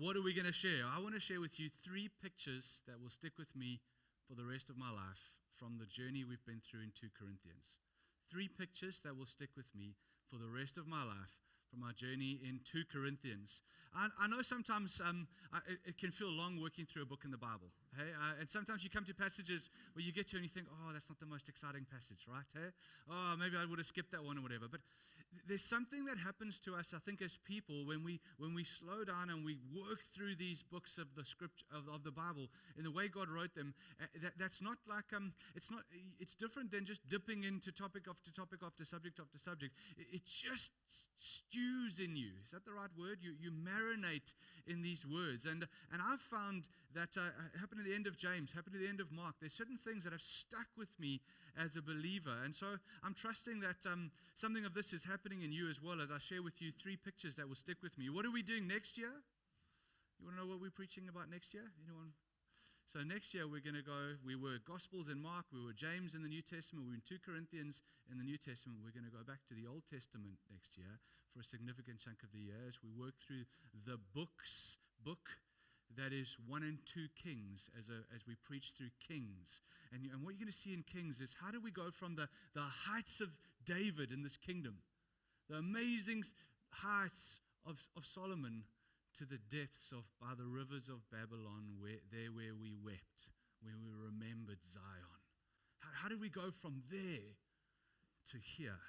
what are we going to share? I want to share with you three pictures that will stick with me for the rest of my life from the journey we've been through in 2 Corinthians. Three pictures that will stick with me for the rest of my life from our journey in 2 Corinthians. I, I know sometimes um, I, it, can feel long working through a book in the Bible. Hey, uh, and sometimes you come to passages where you get to and you think, oh, that's not the most exciting passage, right? Hey, oh, maybe I would have skipped that one or whatever. But there's something that happens to us, I think, as people when we when we slow down and we work through these books of the script of, of the Bible in the way God wrote them. Uh, that, that's not like um, it's not. It's different than just dipping into topic after topic after subject after subject. It, it just stews in you. Is that the right word? You, you marinate in these words. And, and I've found that uh, happened at the end of James, happened at the end of Mark. There's certain things that have stuck with me as a believer. And so I'm trusting that um, something of this is happening in you as well as I share with you three pictures that will stick with me. What are we doing next year? You want to know what we're preaching about next year? Anyone so next year we're going to go, we were Gospels in Mark, we were James in the New Testament, we were in 2 Corinthians in the New Testament. We're going to go back to the Old Testament next year for a significant chunk of the year as we work through the books, book that is 1 and 2 Kings as, a, as we preach through Kings. And, and what you're going to see in Kings is how do we go from the, the heights of David in this kingdom, the amazing heights of, of Solomon to the depths of by the rivers of Babylon, where, there where we wept, where we remembered Zion. How, how did we go from there to here?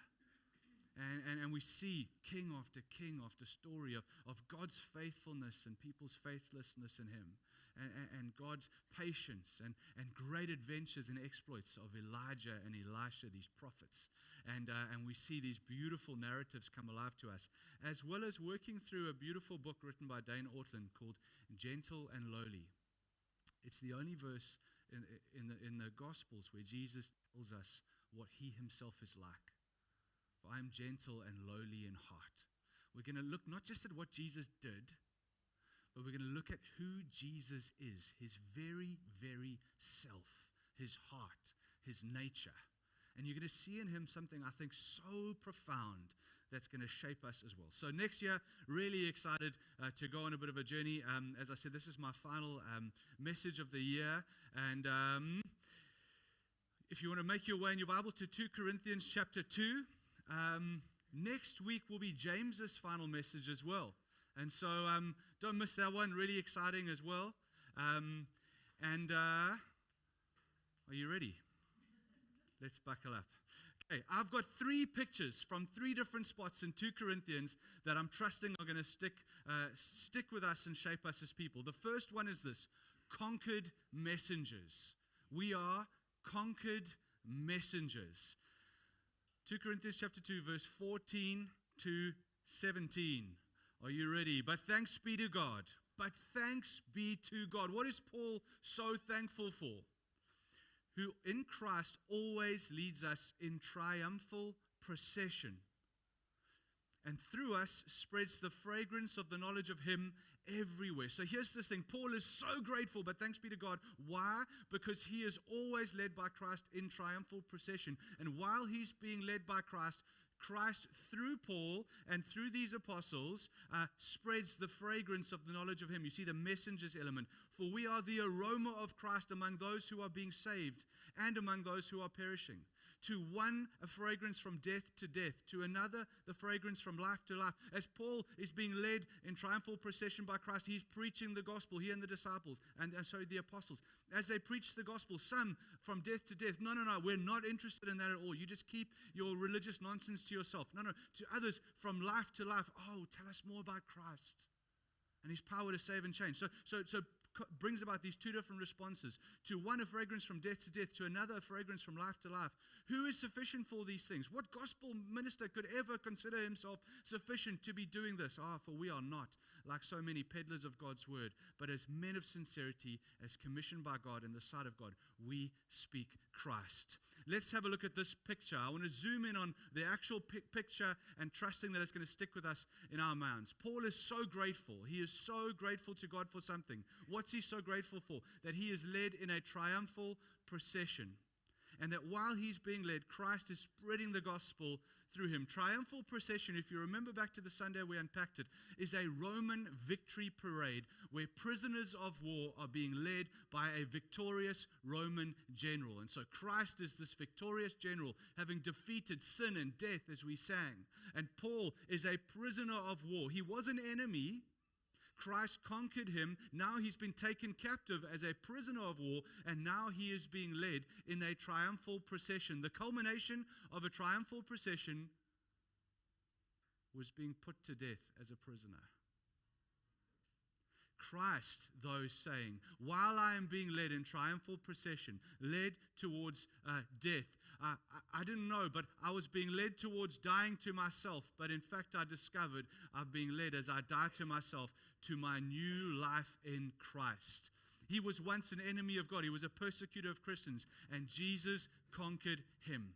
And, and, and we see king after king after story of, of God's faithfulness and people's faithlessness in him, and, and, and God's patience and, and great adventures and exploits of Elijah and Elisha, these prophets. And, uh, and we see these beautiful narratives come alive to us, as well as working through a beautiful book written by Dane Ortlund called Gentle and Lowly. It's the only verse in, in, the, in the Gospels where Jesus tells us what he himself is like. For I am gentle and lowly in heart. We're going to look not just at what Jesus did, but we're going to look at who Jesus is, his very, very self, his heart, his nature. And you're going to see in him something I think so profound that's going to shape us as well. So, next year, really excited uh, to go on a bit of a journey. Um, as I said, this is my final um, message of the year. And um, if you want to make your way in your Bible to 2 Corinthians chapter 2, um, next week will be James's final message as well. And so um, don't miss that one. Really exciting as well. Um, and uh, are you ready? Let's buckle up. Okay, I've got three pictures from three different spots in 2 Corinthians that I'm trusting are going to stick, uh, stick with us and shape us as people. The first one is this conquered messengers. We are conquered messengers. 2 Corinthians chapter 2 verse 14 to 17. Are you ready? But thanks be to God. But thanks be to God. What is Paul so thankful for? Who in Christ always leads us in triumphal procession and through us spreads the fragrance of the knowledge of Him everywhere. So here's this thing Paul is so grateful, but thanks be to God. Why? Because he is always led by Christ in triumphal procession. And while he's being led by Christ, Christ, through Paul and through these apostles, uh, spreads the fragrance of the knowledge of Him. You see the messengers element. For we are the aroma of Christ among those who are being saved and among those who are perishing. To one, a fragrance from death to death. To another, the fragrance from life to life. As Paul is being led in triumphal procession by Christ, he's preaching the gospel, he and the disciples, and, and so the apostles. As they preach the gospel, some from death to death. No, no, no, we're not interested in that at all. You just keep your religious nonsense to yourself. No, no, to others from life to life. Oh, tell us more about Christ and his power to save and change. So, so, so brings about these two different responses to one a fragrance from death to death to another a fragrance from life to life who is sufficient for these things what gospel minister could ever consider himself sufficient to be doing this ah for we are not like so many peddlers of god's word but as men of sincerity as commissioned by god in the sight of god we speak christ. Let's have a look at this picture. I want to zoom in on the actual picture and trusting that it's going to stick with us in our minds. Paul is so grateful. He is so grateful to god for something. What's he so grateful for? That he is led in a triumphal procession. And that while he's being led, Christ is spreading the gospel through him. Triumphal procession, if you remember back to the Sunday we unpacked it, is a Roman victory parade where prisoners of war are being led by a victorious Roman general. And so Christ is this victorious general, having defeated sin and death, as we sang. And Paul is a prisoner of war. He was an enemy. Christ conquered him. Now he's been taken captive as a prisoner of war, and now he is being led in a triumphal procession. The culmination of a triumphal procession was being put to death as a prisoner. Christ, though, saying, While I am being led in triumphal procession, led towards uh, death, I, I didn't know, but I was being led towards dying to myself. But in fact, I discovered I'm being led as I die to myself to my new life in Christ. He was once an enemy of God, he was a persecutor of Christians, and Jesus conquered him.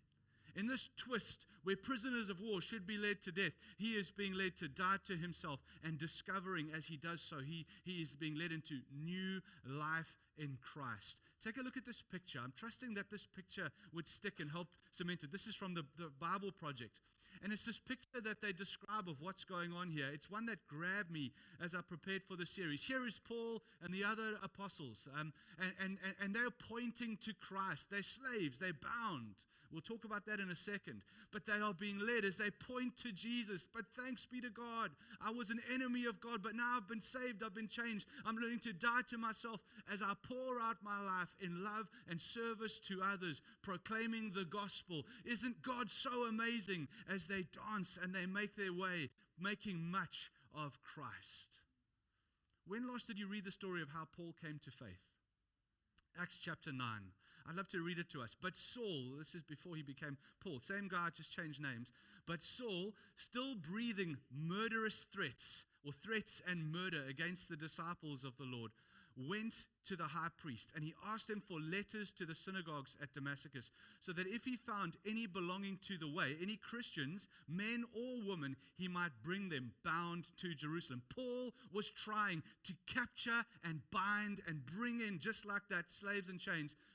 In this twist where prisoners of war should be led to death, he is being led to die to himself and discovering as he does so, he, he is being led into new life in Christ. Take a look at this picture. I'm trusting that this picture would stick and help cement it. This is from the, the Bible Project. And it's this picture that they describe of what's going on here. It's one that grabbed me as I prepared for the series. Here is Paul and the other apostles, um, and, and, and they're pointing to Christ. They're slaves, they're bound. We'll talk about that in a second. But they are being led as they point to Jesus. But thanks be to God. I was an enemy of God, but now I've been saved, I've been changed. I'm learning to die to myself as I pour out my life in love and service to others, proclaiming the gospel. Isn't God so amazing as they dance and they make their way, making much of Christ? When last did you read the story of how Paul came to faith? Acts chapter 9. I'd love to read it to us. But Saul, this is before he became Paul, same guy, just changed names. But Saul, still breathing murderous threats or threats and murder against the disciples of the Lord, went to the high priest and he asked him for letters to the synagogues at Damascus so that if he found any belonging to the way, any Christians, men or women, he might bring them bound to Jerusalem. Paul was trying to capture and bind and bring in, just like that, slaves and chains,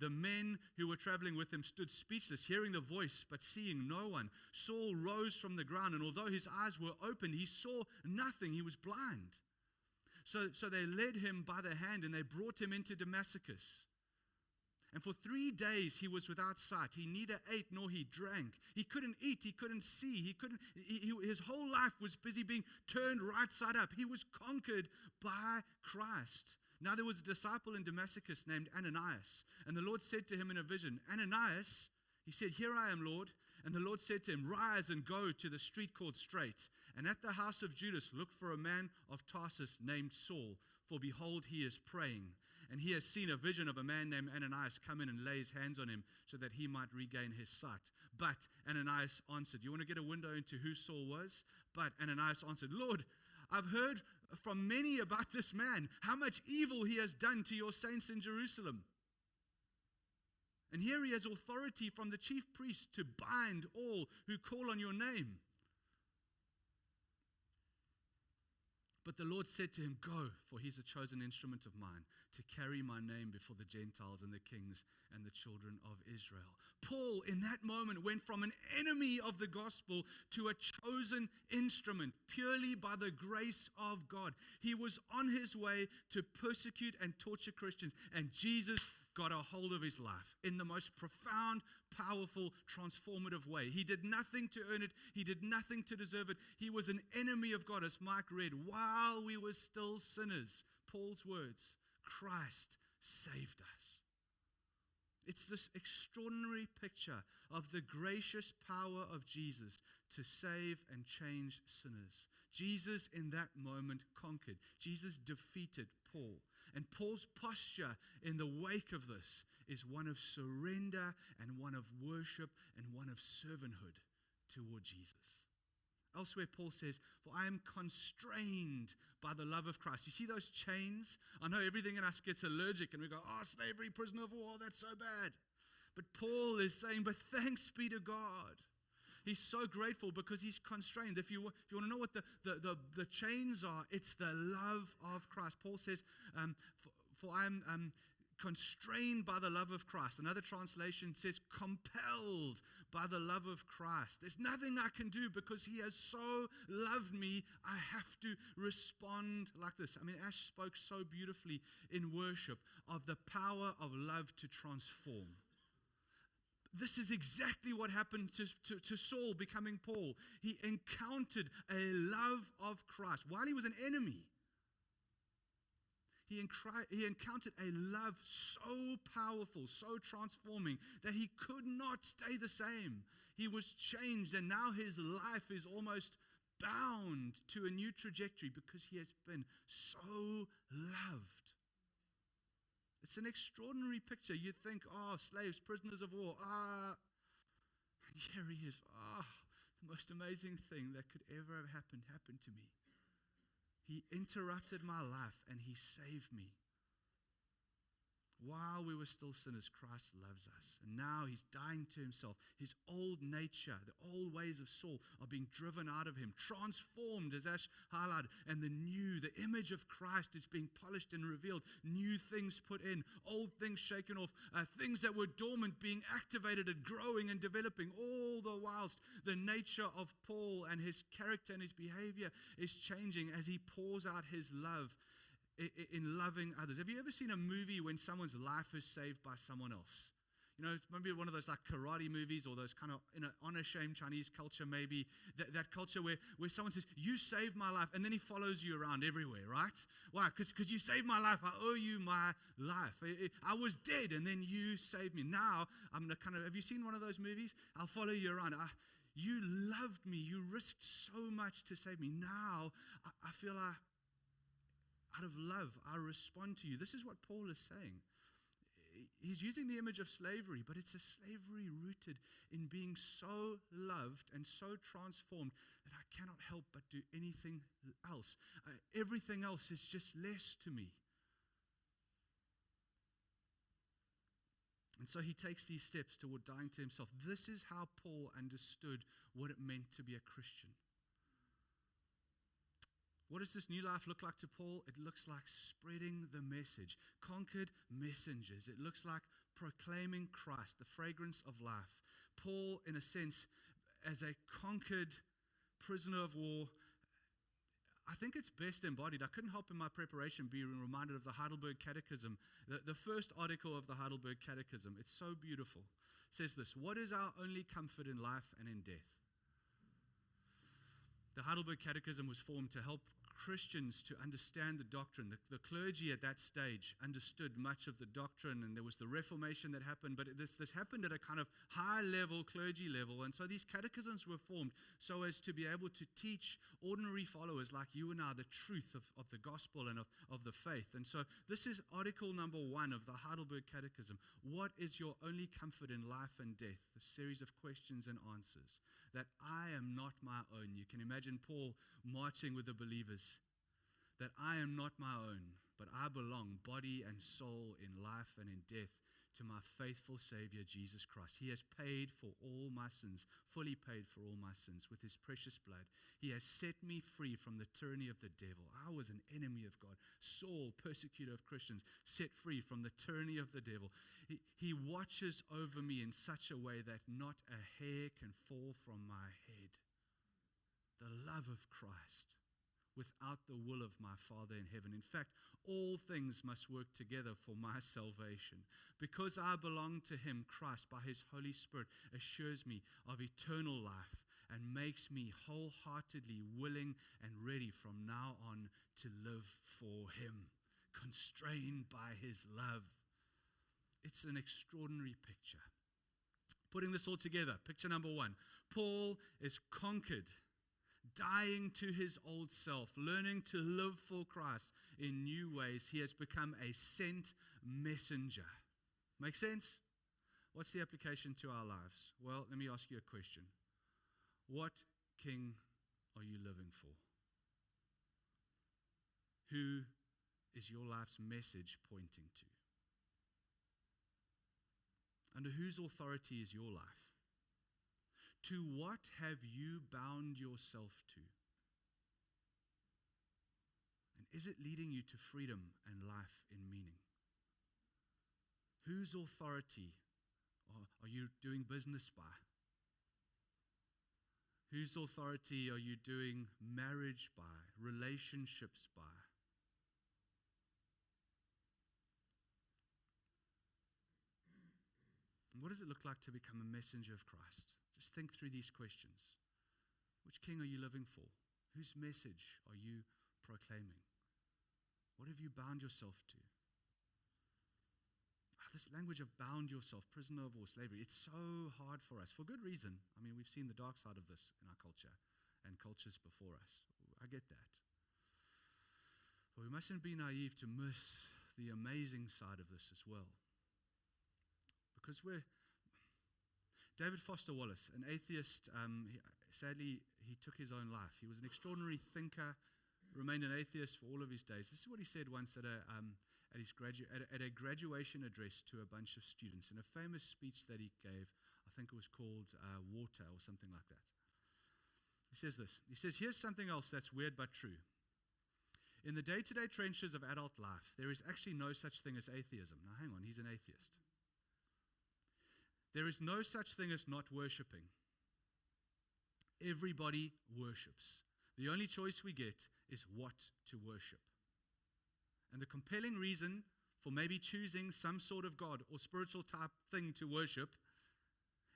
The men who were traveling with him stood speechless, hearing the voice, but seeing no one. Saul rose from the ground, and although his eyes were opened, he saw nothing. He was blind. So, so they led him by the hand and they brought him into Damascus. And for three days he was without sight. He neither ate nor he drank. He couldn't eat. He couldn't see. He couldn't. He, he, his whole life was busy being turned right side up. He was conquered by Christ. Now there was a disciple in Damascus named Ananias, and the Lord said to him in a vision, Ananias. He said, Here I am, Lord. And the Lord said to him, Rise and go to the street called Straight, and at the house of Judas look for a man of Tarsus named Saul, for behold, he is praying and he has seen a vision of a man named Ananias come in and lay his hands on him so that he might regain his sight. But Ananias answered, You want to get a window into who Saul was? But Ananias answered, Lord, I've heard from many about this man, how much evil he has done to your saints in Jerusalem. And here he has authority from the chief priest to bind all who call on your name. But the Lord said to him, Go, for he's a chosen instrument of mine to carry my name before the Gentiles and the kings and the children of Israel. Paul, in that moment, went from an enemy of the gospel to a chosen instrument purely by the grace of God. He was on his way to persecute and torture Christians, and Jesus got a hold of his life in the most profound, powerful, transformative way. He did nothing to earn it, he did nothing to deserve it. He was an enemy of God, as Mike read, while we were still sinners. Paul's words Christ saved us. It's this extraordinary picture of the gracious power of Jesus to save and change sinners. Jesus, in that moment, conquered. Jesus defeated Paul. And Paul's posture in the wake of this is one of surrender and one of worship and one of servanthood toward Jesus. Elsewhere, Paul says, For I am constrained by the love of Christ. You see those chains? I know everything in us gets allergic and we go, Oh, slavery, prisoner of war, that's so bad. But Paul is saying, But thanks be to God. He's so grateful because he's constrained. If you, if you want to know what the, the, the, the chains are, it's the love of Christ. Paul says, um, for, for I am um, constrained by the love of Christ. Another translation says, compelled by the love of Christ. There's nothing I can do because He has so loved me. I have to respond like this. I mean, Ash spoke so beautifully in worship of the power of love to transform. This is exactly what happened to, to, to, Saul becoming Paul. He encountered a love of Christ while he was an enemy he, he encountered a love so powerful, so transforming, that he could not stay the same. He was changed, and now his life is almost bound to a new trajectory because he has been so loved. It's an extraordinary picture. You'd think, oh, slaves, prisoners of war, ah. And here he is, ah, the most amazing thing that could ever have happened happened to me. He interrupted my life and He saved me. While we were still sinners, Christ loves us. And now he's dying to himself. His old nature, the old ways of Saul, are being driven out of him, transformed, as Ash highlighted. And the new, the image of Christ is being polished and revealed. New things put in, old things shaken off, uh, things that were dormant being activated and growing and developing. All the whilst the nature of Paul and his character and his behavior is changing as he pours out his love in loving others. Have you ever seen a movie when someone's life is saved by someone else? You know, maybe one of those like karate movies or those kind of in an honor shame Chinese culture, maybe that, that culture where, where someone says, You saved my life, and then he follows you around everywhere, right? Why? Because you saved my life. I owe you my life. I, was dead, and then you saved me. Now, I'm going to kind of, have you seen one of those movies? I'll follow you around. I, you loved me. You risked so much to save me. Now, I, I feel I, out of love, I respond to you. This is what Paul is saying. He's using the image of slavery, but it's a slavery rooted in being so loved and so transformed that I cannot help but do anything else. Uh, everything else is just less to me. And so he takes these steps toward dying to himself. This is how Paul understood what it meant to be a Christian. What does this new life look like to Paul? It looks like spreading the message, conquered messengers. It looks like proclaiming Christ, the fragrance of life. Paul, in a sense, as a conquered prisoner of war, I think it's best embodied. I couldn't help in my preparation be reminded of the Heidelberg Catechism, the, the first article of the Heidelberg Catechism. It's so beautiful. It says this What is our only comfort in life and in death? The Heidelberg Catechism was formed to help Christians to understand the doctrine. The, the, clergy at that stage understood much of the doctrine, and there was the Reformation that happened, but this, this happened at a kind of high level, clergy level. And so these catechisms were formed so as to be able to teach ordinary followers like you and I the truth of, of the gospel and of, of the faith. And so this is article number one of the Heidelberg Catechism. What is your only comfort in life and death? The series of questions and answers. That I am not my own. You can imagine Paul marching with the believers that I am not my own, but I belong, body and soul, in life and in death, to my faithful Savior, Jesus Christ. He has paid for all my sins, fully paid for all my sins with His precious blood. He has set me free from the tyranny of the devil. I was an enemy of God, Saul, persecutor of Christians, set free from the tyranny of the devil. He, he watches over me in such a way that not a hair can fall from my head. The love of Christ without the will of my Father in heaven. In fact, all things must work together for my salvation. Because I belong to Him, Christ, by His Holy Spirit, assures me of eternal life and makes me wholeheartedly willing and ready from now on to live for Him, constrained by His love. It's an extraordinary picture. Putting this all together, picture number one Paul is conquered dying to his old self, learning to live for Christ in new ways. He has become a sent messenger. Make sense? What's the application to our lives? Well, let me ask you a question. What king are you living for? Who is your life's message pointing to? Under whose authority is your life? To what have you bound yourself to? And is it leading you to freedom and life in meaning? Whose authority are, you doing business by? Whose authority are you doing marriage by, relationships by? what does it look like to become a messenger of Christ? Just think through these questions. Which king are you living for? Whose message are you proclaiming? What have you bound yourself to? Ah, this language of bound yourself, prisoner of war, slavery, it's so hard for us for good reason. I mean, we've seen the dark side of this in our culture and cultures before us. I get that. But we mustn't be naive to miss the amazing side of this as well. Because we're. David Foster Wallace, an atheist, um, he, sadly, he took his own life. He was an extraordinary thinker, remained an atheist for all of his days. This is what he said once at a, um, at, his gradu- at, a, at a graduation address to a bunch of students in a famous speech that he gave. I think it was called uh, Water or something like that. He says this He says, Here's something else that's weird but true. In the day to day trenches of adult life, there is actually no such thing as atheism. Now, hang on, he's an atheist. There is no such thing as not worshiping. Everybody worships. The only choice we get is what to worship. And the compelling reason for maybe choosing some sort of God or spiritual type thing to worship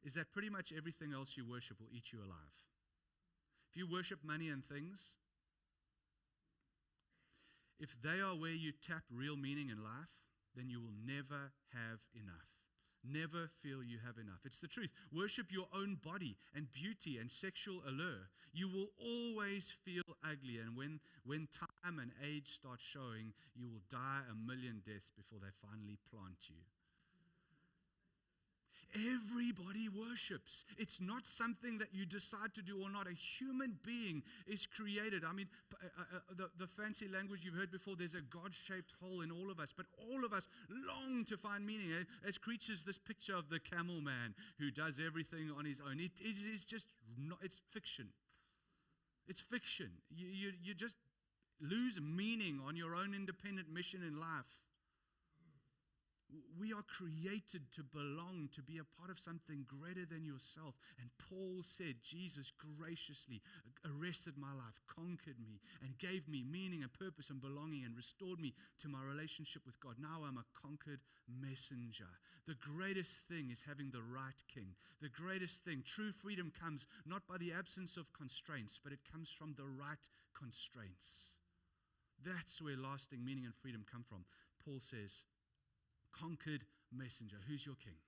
is that pretty much everything else you worship will eat you alive. If you worship money and things, if they are where you tap real meaning in life, then you will never have enough. Never feel you have enough. It's the truth. Worship your own body and beauty and sexual allure. You will always feel ugly. And when, when time and age start showing, you will die a million deaths before they finally plant you. Everybody worships. It's not something that you decide to do or not. A human being is created. I mean, uh, uh, uh, the, the fancy language you've heard before, there's a God shaped hole in all of us, but all of us long to find meaning. As creatures, this picture of the camel man who does everything on his own, it is just, not, it's fiction. It's fiction. You, you, you just lose meaning on your own independent mission in life. We are created to belong, to be a part of something greater than yourself. And Paul said, Jesus graciously arrested my life, conquered me, and gave me meaning and purpose and belonging and restored me to my relationship with God. Now I'm a conquered messenger. The greatest thing is having the right king. The greatest thing, true freedom comes not by the absence of constraints, but it comes from the right constraints. That's where lasting meaning and freedom come from. Paul says, conquered messenger. Who's your king?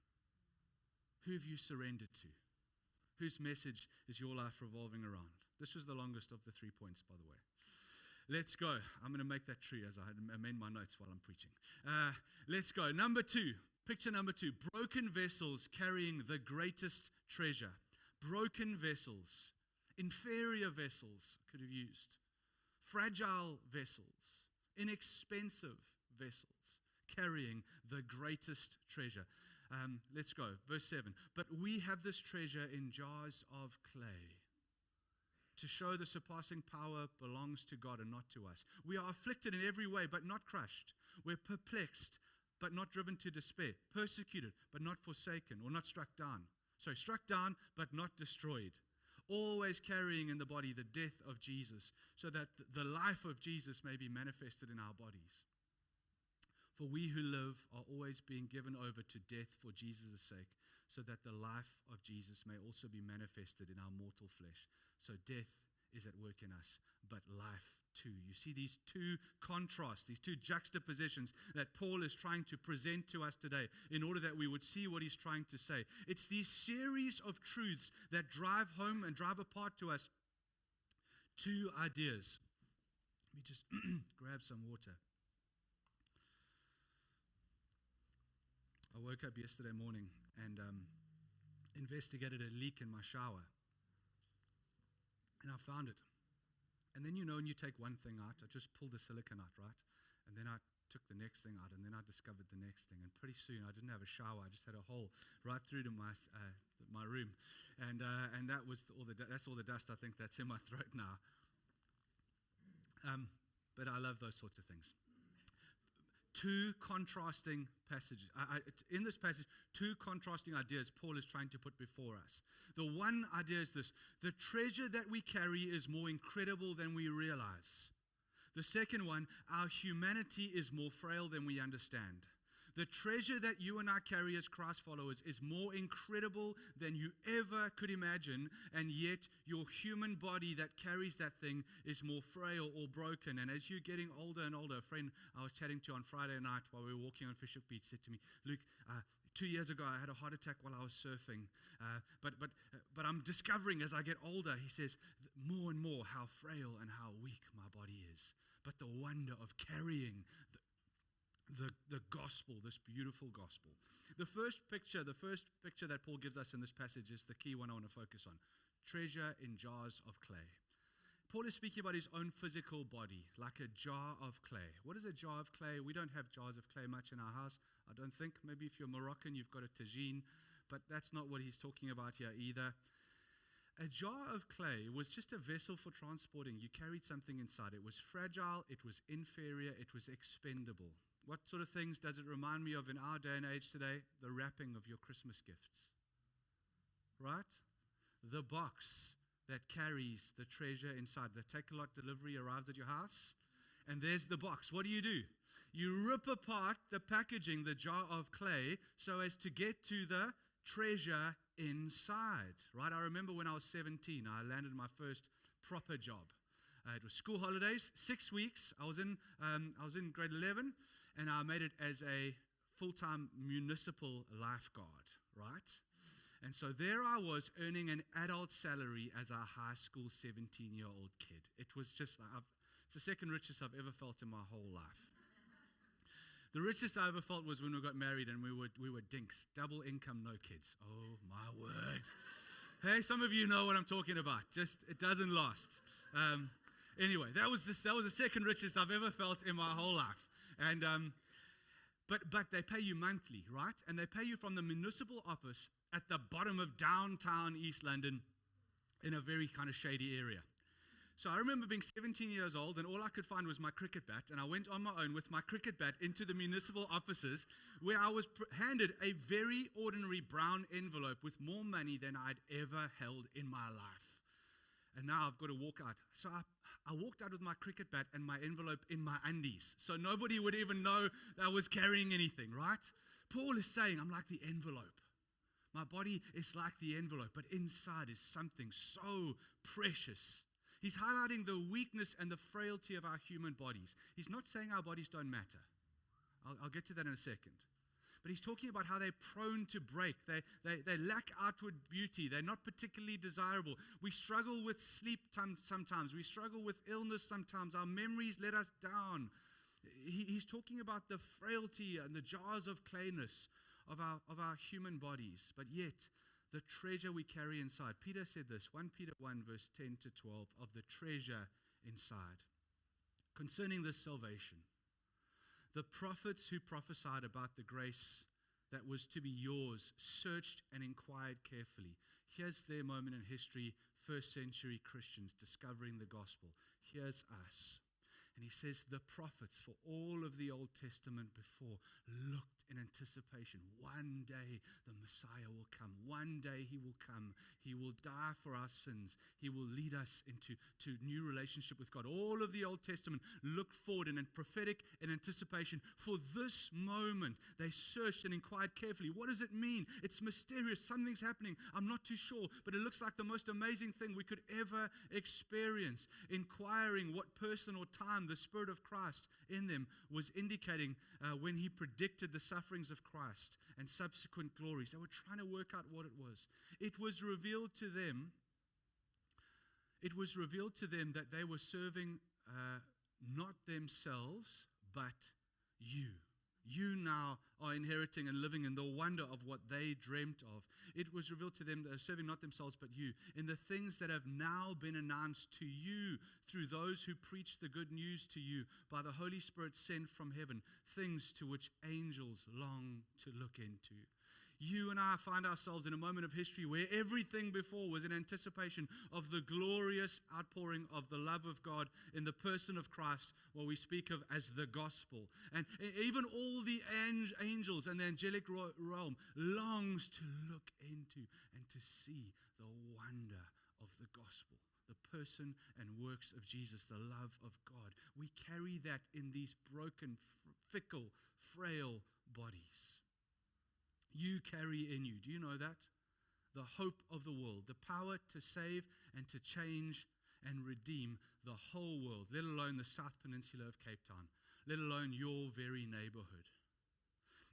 Who have you surrendered to? Whose message is your life revolving around? This was the longest of the three points, by the way. Let's go. I'm going to make that true as I amend my notes while I'm preaching. Uh, let's go. Number two, picture number two broken vessels carrying the greatest treasure. Broken vessels, inferior vessels could have used, fragile vessels, inexpensive vessels carrying the greatest treasure. Um, let's go. Verse 7. But we have this treasure in jars of clay to show the surpassing power belongs to God and not to us. We are afflicted in every way, but not crushed. We're perplexed, but not driven to despair. Persecuted, but not forsaken or not struck down. So, struck down, but not destroyed. Always carrying in the body the death of Jesus, so that the life of Jesus may be manifested in our bodies. For we who live are always being given over to death for Jesus' sake, so that the life of Jesus may also be manifested in our mortal flesh. So death is at work in us, but life too. You see these two contrasts, these two juxtapositions that Paul is trying to present to us today in order that we would see what he's trying to say. It's these series of truths that drive home and drive apart to us two ideas. Let me just grab some water. I woke up yesterday morning and um, investigated a leak in my shower. And I found it. And then you know, when you take one thing out, I just pulled the silicon out, right? And then I took the next thing out, and then I discovered the next thing. And pretty soon, I didn't have a shower; I just had a hole right through to my uh, my room, and uh, and that was all the that's all the dust I think that's in my throat now. Um, but I love those sorts of things two contrasting passages. Uh, uh, I, I, in this passage, two contrasting ideas Paul is trying to put before us. The one idea is this the treasure that we carry is more incredible than we realize. The second one, our humanity is more frail than we understand. The treasure that you and I carry as Christ followers is more incredible than you ever could imagine, and yet your human body that carries that thing is more frail or broken. And as you're getting older and older, a friend I was chatting to on Friday night while we were walking on Fish Hoek Beach said to me, Luke, uh, two years ago I had a heart attack while I was surfing. Uh, but, but, uh, but I'm discovering as I get older, he says, more and more how frail and how weak my body is. But the wonder of carrying the, the gospel, this beautiful gospel. The first picture, the first picture that Paul gives us in this passage is the key one I want to focus on treasure in jars of clay. Paul is speaking about his own physical body, like a jar of clay. What is a jar of clay? We don't have jars of clay much in our house, I don't think. Maybe if you're Moroccan, you've got a tagine, but that's not what he's talking about here either. A jar of clay was just a vessel for transporting. You carried something inside. It was fragile, it was inferior, it was expendable. What sort of things does it remind me of in our day and age today? The wrapping of your Christmas gifts. Right? The box that carries the treasure inside. The Takealot delivery arrives at your house, and there's the box. What do you do? You rip apart the packaging, the jar of clay, so as to get to the treasure inside. Right? I remember when I was 17, I landed my first proper job. Uh, it was school holidays, six weeks. I was in, um, I was in grade 11, and I made it as a full time municipal lifeguard, right? And so there I was earning an adult salary as a high school 17 year old kid. It was just I've, it's the second richest I've ever felt in my whole life. The richest I ever felt was when we got married and we were, we were dinks, double income, no kids. Oh my word. hey, some of you know what I'm talking about. Just, it doesn't last. Um, anyway, that was, just, that was the second richest I've ever felt in my whole life. And um, but but they pay you monthly, right? And they pay you from the municipal office at the bottom of downtown East London, in a very kind of shady area. So I remember being 17 years old, and all I could find was my cricket bat, and I went on my own with my cricket bat into the municipal offices, where I was handed a very ordinary brown envelope with more money than I'd ever held in my life and now I've got to walk out. So I, I walked out with my cricket bat and my envelope in my undies. So nobody would even know that I was carrying anything, right? Paul is saying, I'm like the envelope. My body is like the envelope, but inside is something so precious. He's highlighting the weakness and the frailty of our human bodies. He's not saying our bodies don't matter. I'll, I'll get to that in a second. But he's talking about how they're prone to break. They, they, they lack outward beauty. They're not particularly desirable. We struggle with sleep sometimes. We struggle with illness sometimes. Our memories let us down. He, he's talking about the frailty and the jars of clayness of our, of our human bodies. But yet, the treasure we carry inside. Peter said this 1 Peter 1, verse 10 to 12, of the treasure inside. Concerning this salvation, the prophets who prophesied about the grace that was to be yours searched and inquired carefully. Here's their moment in history, first century Christians discovering the gospel. Here's us. And he says, The prophets for all of the Old Testament before looked in anticipation. One day the Messiah will come. One day he will come. He will die for our sins. He will lead us into to new relationship with God. All of the Old Testament looked forward in prophetic in anticipation for this moment. They searched and inquired carefully. What does it mean? It's mysterious. Something's happening. I'm not too sure, but it looks like the most amazing thing we could ever experience. Inquiring what person or time the Spirit of Christ in them was indicating uh, when he predicted the sufferings of Christ and subsequent glories. They were trying to work out what it was. It was revealed to them. It was revealed to them that they were serving uh, not themselves, but you, you now are inheriting and living in the wonder of what they dreamt of. It was revealed to them that are serving not themselves but you, in the things that have now been announced to you through those who preach the good news to you by the Holy Spirit sent from heaven, things to which angels long to look into you and I find ourselves in a moment of history where everything before was in anticipation of the glorious outpouring of the love of God in the person of Christ, what we speak of as the gospel. And even all the angels and the angelic realm longs to look into and to see the wonder of the gospel. The person and works of Jesus, the love of God. We carry that in these broken, fickle, frail bodies you carry in you. Do you know that? The hope of the world, the power to save and to change and redeem the whole world, let alone the South Peninsula of Cape Town, let alone your very neighborhood.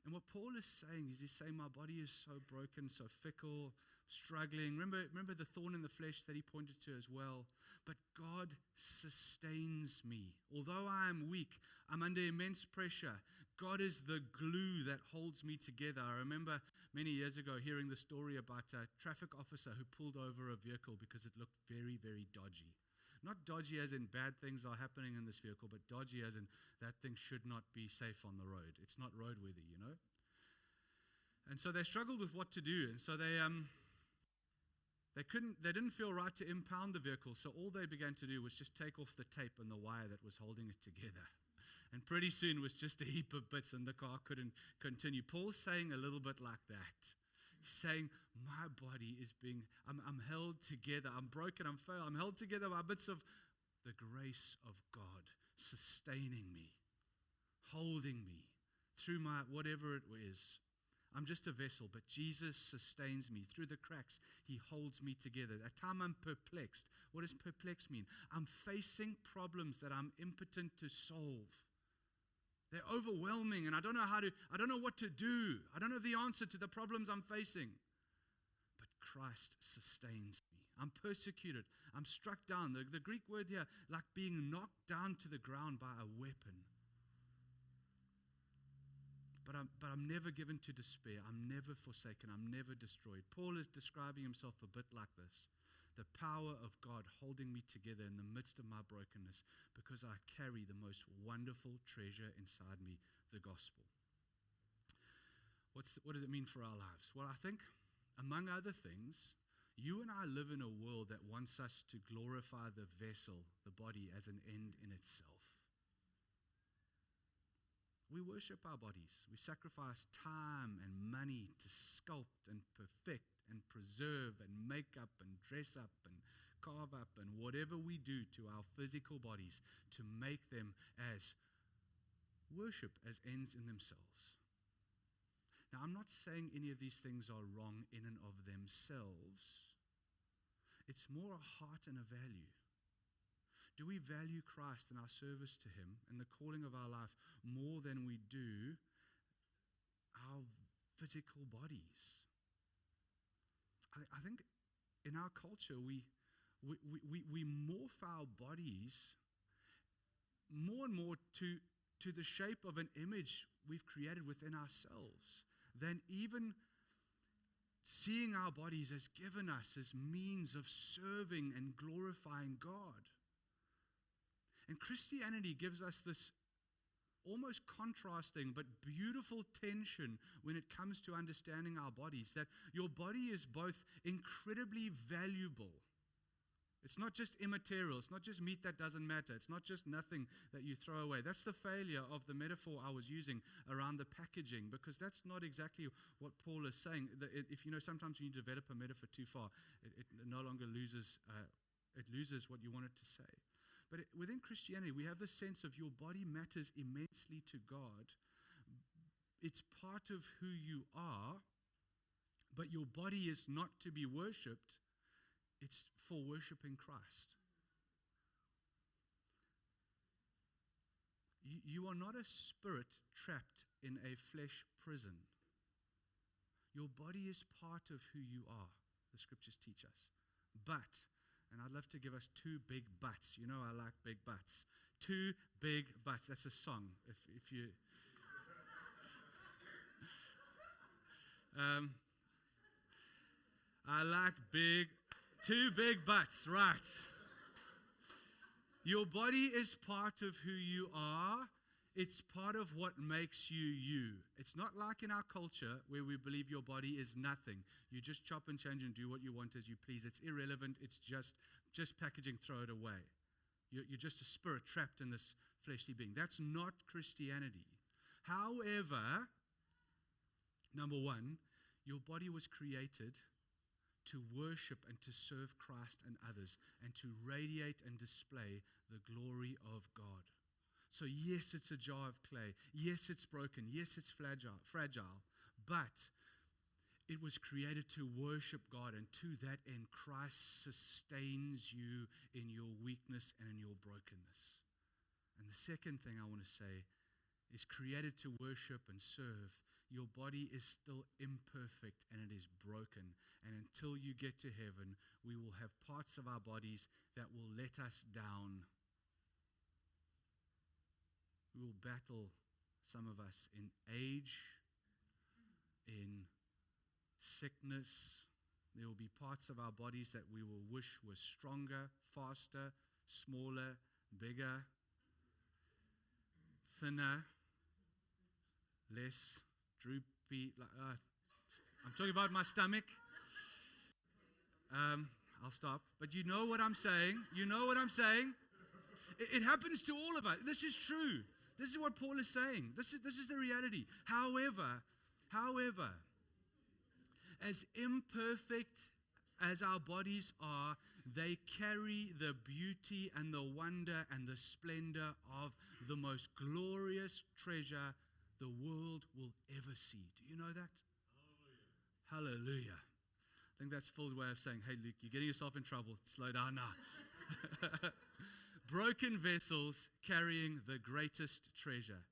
And what Paul is saying is he's saying, My body is so broken, so fickle, struggling. Remember, remember the thorn in the flesh that he pointed to as well? But God sustains me. Although I am weak, I'm under immense pressure. God is the glue that holds me together. I remember many years ago hearing the story about a traffic officer who pulled over a vehicle because it looked very, very dodgy. Not dodgy as in bad things are happening in this vehicle, but dodgy as in that thing should not be safe on the road. It's not roadworthy, you know? And so they struggled with what to do. And so they, um, they, couldn't, they didn't feel right to impound the vehicle. So all they began to do was just take off the tape and the wire that was holding it together. And pretty soon was just a heap of bits, and the car couldn't continue. Paul's saying a little bit like that. Saying, My body is being, I'm, I'm held together. I'm broken. I'm failed. I'm held together by bits of the grace of God sustaining me, holding me through my whatever it is. I'm just a vessel, but Jesus sustains me through the cracks. He holds me together. At time I'm perplexed. What does perplexed mean? I'm facing problems that I'm impotent to solve. They're overwhelming, and I don't know how to, I don't know what to do. I don't know the answer to the problems I'm facing. But Christ sustains me. I'm persecuted. I'm struck down. The, the Greek word here, like being knocked down to the ground by a weapon. But I'm, but I'm never given to despair. I'm never forsaken. I'm never destroyed. Paul is describing himself a bit like this the power of God holding me together in the midst of my brokenness because I carry the most wonderful treasure inside me, the gospel. What's, what does it mean for our lives? Well, I think, among other things, you and I live in a world that wants us to glorify the vessel, the body, as an end in itself. We worship our bodies. We sacrifice time and money to sculpt and perfect and preserve and make up and dress up and carve up and whatever we do to our physical bodies to make them as worship as ends in themselves. Now, I'm not saying any of these things are wrong in and of themselves. It's more a heart and a value. Do we value Christ and our service to Him and the calling of our life more than we do our physical bodies? I, I think in our culture, we, we, we, we morph our bodies more and more to, to the shape of an image we've created within ourselves than even seeing our bodies as given us as means of serving and glorifying God. And Christianity gives us this almost contrasting but beautiful tension when it comes to understanding our bodies that your body is both incredibly valuable. It's not just immaterial. It's not just meat that doesn't matter. It's not just nothing that you throw away. That's the failure of the metaphor I was using around the packaging because that's not exactly what Paul is saying. If you know, sometimes when you develop a metaphor too far, it, it no longer loses, uh, it loses what you want it to say. But within Christianity, we have the sense of your body matters immensely to God. It's part of who you are, but your body is not to be worshipped, it's for worshiping Christ. You, are not a spirit trapped in a flesh prison. Your body is part of who you are, the scriptures teach us. But and I'd love to give us two big butts. You know, I like big butts. Two big butts. That's a song. If, if you. um, I like big, two big butts, right? Your body is part of who you are, it's part of what makes you you. It's not like in our culture where we believe your body is nothing. You just chop and change and do what you want as you please. It's irrelevant. It's just just packaging, throw it away. You're, you're just a spirit trapped in this fleshly being. That's not Christianity. However, number one, your body was created to worship and to serve Christ and others and to radiate and display the glory of God. So, yes, it's a jar of clay. Yes, it's broken. Yes, it's fragile, fragile. But it was created to worship God, and to that end, Christ sustains you in your weakness and in your brokenness. And the second thing I want to say is created to worship and serve. Your body is still imperfect and it is broken. And until you get to heaven, we will have parts of our bodies that will let us down we will battle, some of us, in age, in sickness. There will be parts of our bodies that we will wish were stronger, faster, smaller, bigger, thinner, less droopy. Uh, I'm talking about my stomach. Um, I'll stop. But you know what I'm saying. You know what I'm saying. It, it happens to all of us. This is true. This is what Paul is saying. This is, this is the reality. However, however, as imperfect as our bodies are, they carry the beauty and the wonder and the splendor of the most glorious treasure the world will ever see. Do you know that? Hallelujah. Hallelujah. I think that's Phil's way of saying, hey, Luke, you're getting yourself in trouble. Slow down now. broken vessels carrying the greatest treasure.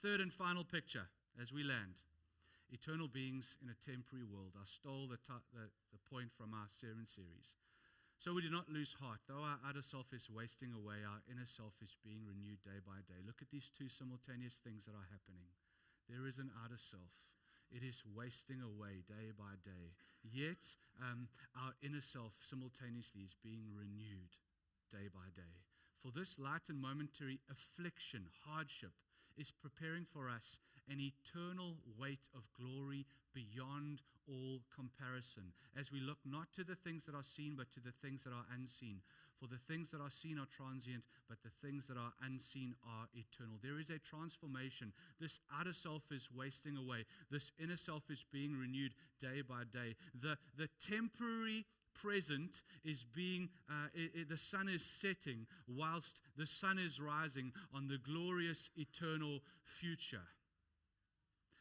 Third and final picture as we land eternal beings in a temporary world. I stole the, t- the, the point from our sermon series. So we do not lose heart. Though our outer self is wasting away, our inner self is being renewed day by day. Look at these two simultaneous things that are happening. There is an outer self. It is wasting away day by day. Yet, um, our inner self simultaneously is being renewed day by day. For this light and momentary affliction, hardship, is preparing for us an eternal weight of glory beyond all comparison as we look not to the things that are seen, but to the things that are unseen. For the things that are seen are transient, but the things that are unseen are eternal. There is a transformation. This outer self is wasting away, this inner self is being renewed day by day. The, the temporary present is being, uh, it, it, the sun is setting whilst the sun is rising on the glorious eternal future.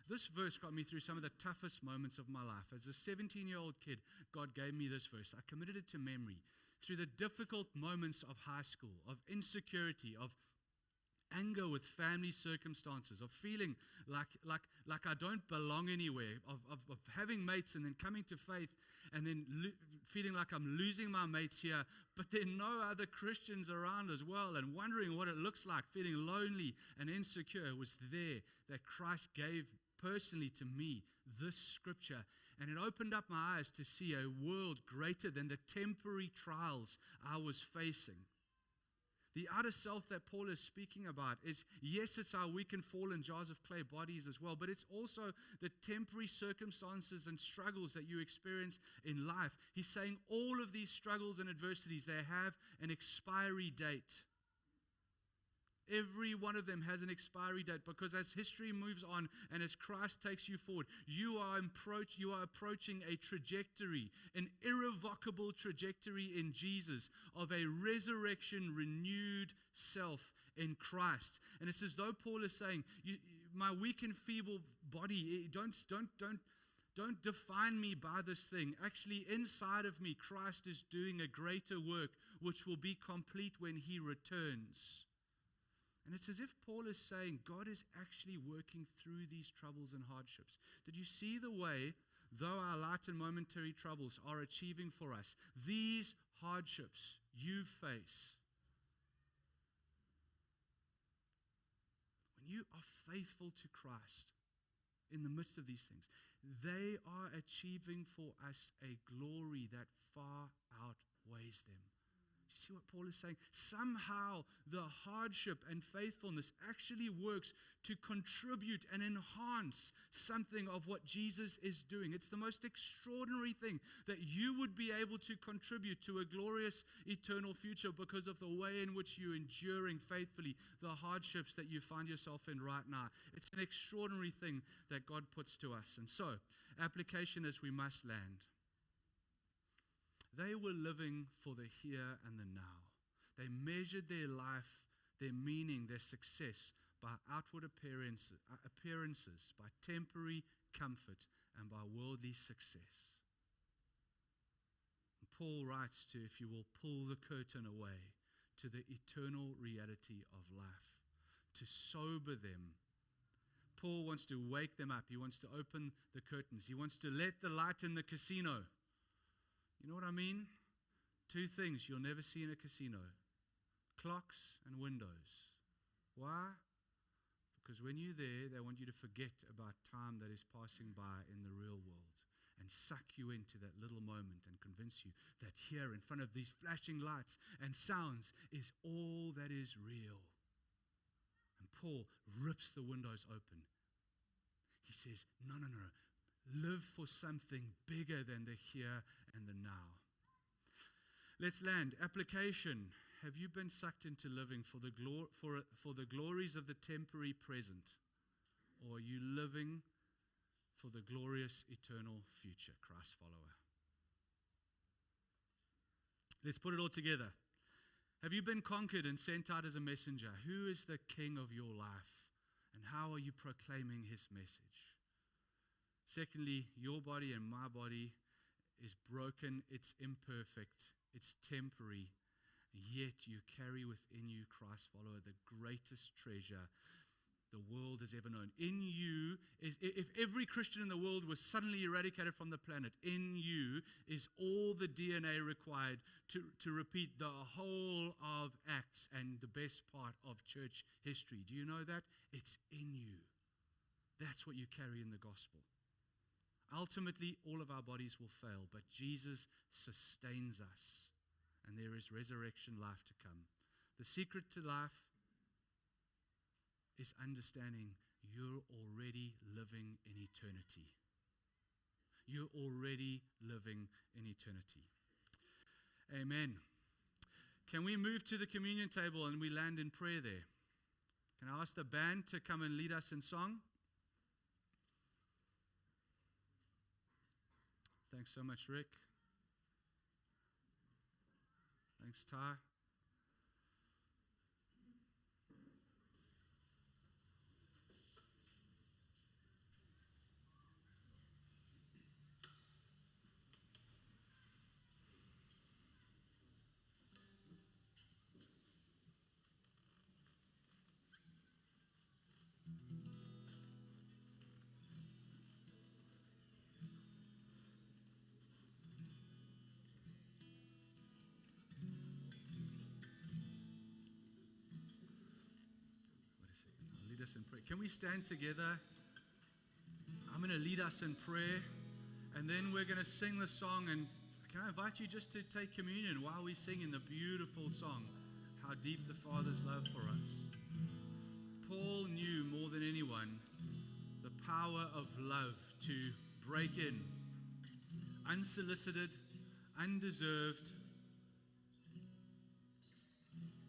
This verse got me through some of the toughest moments of my life. As a 17 year old kid, God gave me this verse. I committed it to memory through the difficult moments of high school, of insecurity, of anger with family circumstances, of feeling like, like, like I don't belong anywhere, of, of, of having mates and then coming to faith and then lo- feeling like I'm losing my mates here, but there are no other Christians around as well, and wondering what it looks like, feeling lonely and insecure, was there that Christ gave personally to me this scripture. And it opened up my eyes to see a world greater than the temporary trials I was facing. The outer self that Paul is speaking about is yes, it's our weak and fallen jars of clay bodies as well, but it's also the temporary circumstances and struggles that you experience in life. He's saying all of these struggles and adversities, they have an expiry date. Every one of them has an expiry date because as history moves on and as Christ takes you forward, you are, approach, you are approaching a trajectory, an irrevocable trajectory in Jesus of a resurrection, renewed self in Christ. And it's as though Paul is saying, My weak and feeble body, eh, don't, don't, don't. Don't define me by this thing. Actually, inside of me, Christ is doing a greater work which will be complete when he returns. And it's as if Paul is saying God is actually working through these troubles and hardships. Did you see the way, though our light and momentary troubles are achieving for us, these hardships you face, when you are faithful to Christ in the midst of these things, they are achieving for us a glory that far outweighs them. You see what Paul is saying? Somehow the hardship and faithfulness actually works to contribute and enhance something of what Jesus is doing. It's the most extraordinary thing that you would be able to contribute to a glorious eternal future because of the way in which you're enduring faithfully the hardships that you find yourself in right now. It's an extraordinary thing that God puts to us. And so, application is we must land. They were living for the here and the now. They measured their life, their meaning, their success by outward appearances, uh, appearances, by temporary comfort, and by worldly success. And Paul writes to, if you will, pull the curtain away to the eternal reality of life, to sober them. Paul wants to wake them up. He wants to open the curtains. He wants to let the light in the casino you know what I mean? Two things you'll never see in a casino clocks and windows. Why? Because when you're there, they want you to forget about time that is passing by in the real world and suck you into that little moment and convince you that here, in front of these flashing lights and sounds, is all that is real. And Paul rips the windows open. He says, No, no, no. Live for something bigger than the here and the now. Let's land. Application. Have you been sucked into living for the, for, for the glories of the temporary present? Or are you living for the glorious eternal future, Christ follower? Let's put it all together. Have you been conquered and sent out as a messenger? Who is the king of your life? And how are you proclaiming his message? Secondly, your body and my body is broken, it's imperfect, it's temporary, yet you carry within you, Christ follower, the greatest treasure the world has ever known. In you is, if every Christian in the world was suddenly eradicated from the planet, in you is all the DNA required to, to repeat the whole of Acts and the best part of church history. Do you know that? It's in you. That's what you carry in the gospel. Ultimately, all of our bodies will fail, but Jesus sustains us, and there is resurrection life to come. The secret to life is understanding you're already living in eternity. You're already living in eternity. Amen. Can we move to the communion table and we land in prayer there? Can I ask the band to come and lead us in song? Thanks so much, Rick. Thanks, Ty. Us in prayer. Can we stand together? I'm going to lead us in prayer, and then we're going to sing the song. And can I invite you just to take communion while we sing in the beautiful song, How Deep the Father's Love for Us? Paul knew more than anyone the power of love to break in, unsolicited, undeserved,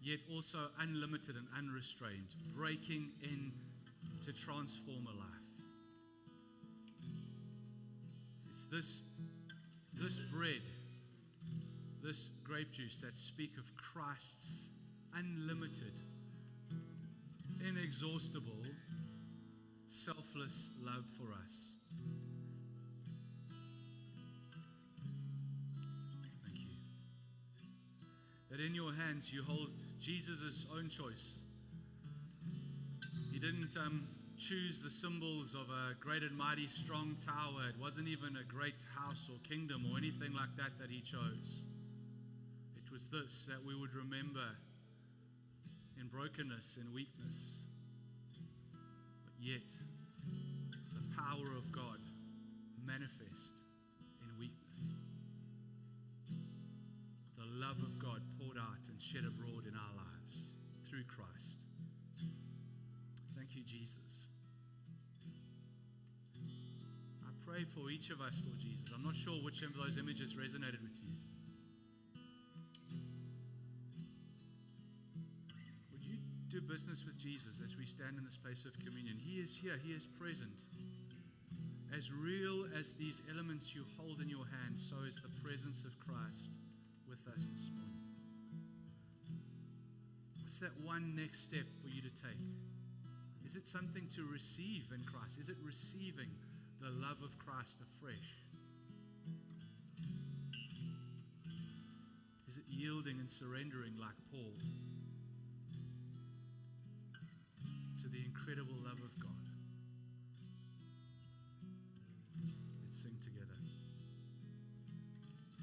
yet also unlimited and unrestrained, breaking in to transform a life. It's this, this bread, this grape juice that speak of Christ's unlimited, inexhaustible, selfless love for us. That in your hands you hold Jesus' own choice. He didn't um, choose the symbols of a great and mighty strong tower. It wasn't even a great house or kingdom or anything like that that he chose. It was this that we would remember in brokenness and weakness, but yet the power of God manifest love of God poured out and shed abroad in our lives through Christ. Thank you, Jesus. I pray for each of us, Lord Jesus. I'm not sure which of those images resonated with you. Would you do business with Jesus as we stand in this place of communion? He is here, He is present. As real as these elements you hold in your hand, so is the presence of Christ us this morning. What's that one next step for you to take? Is it something to receive in Christ? Is it receiving the love of Christ afresh? Is it yielding and surrendering like Paul to the incredible love of God?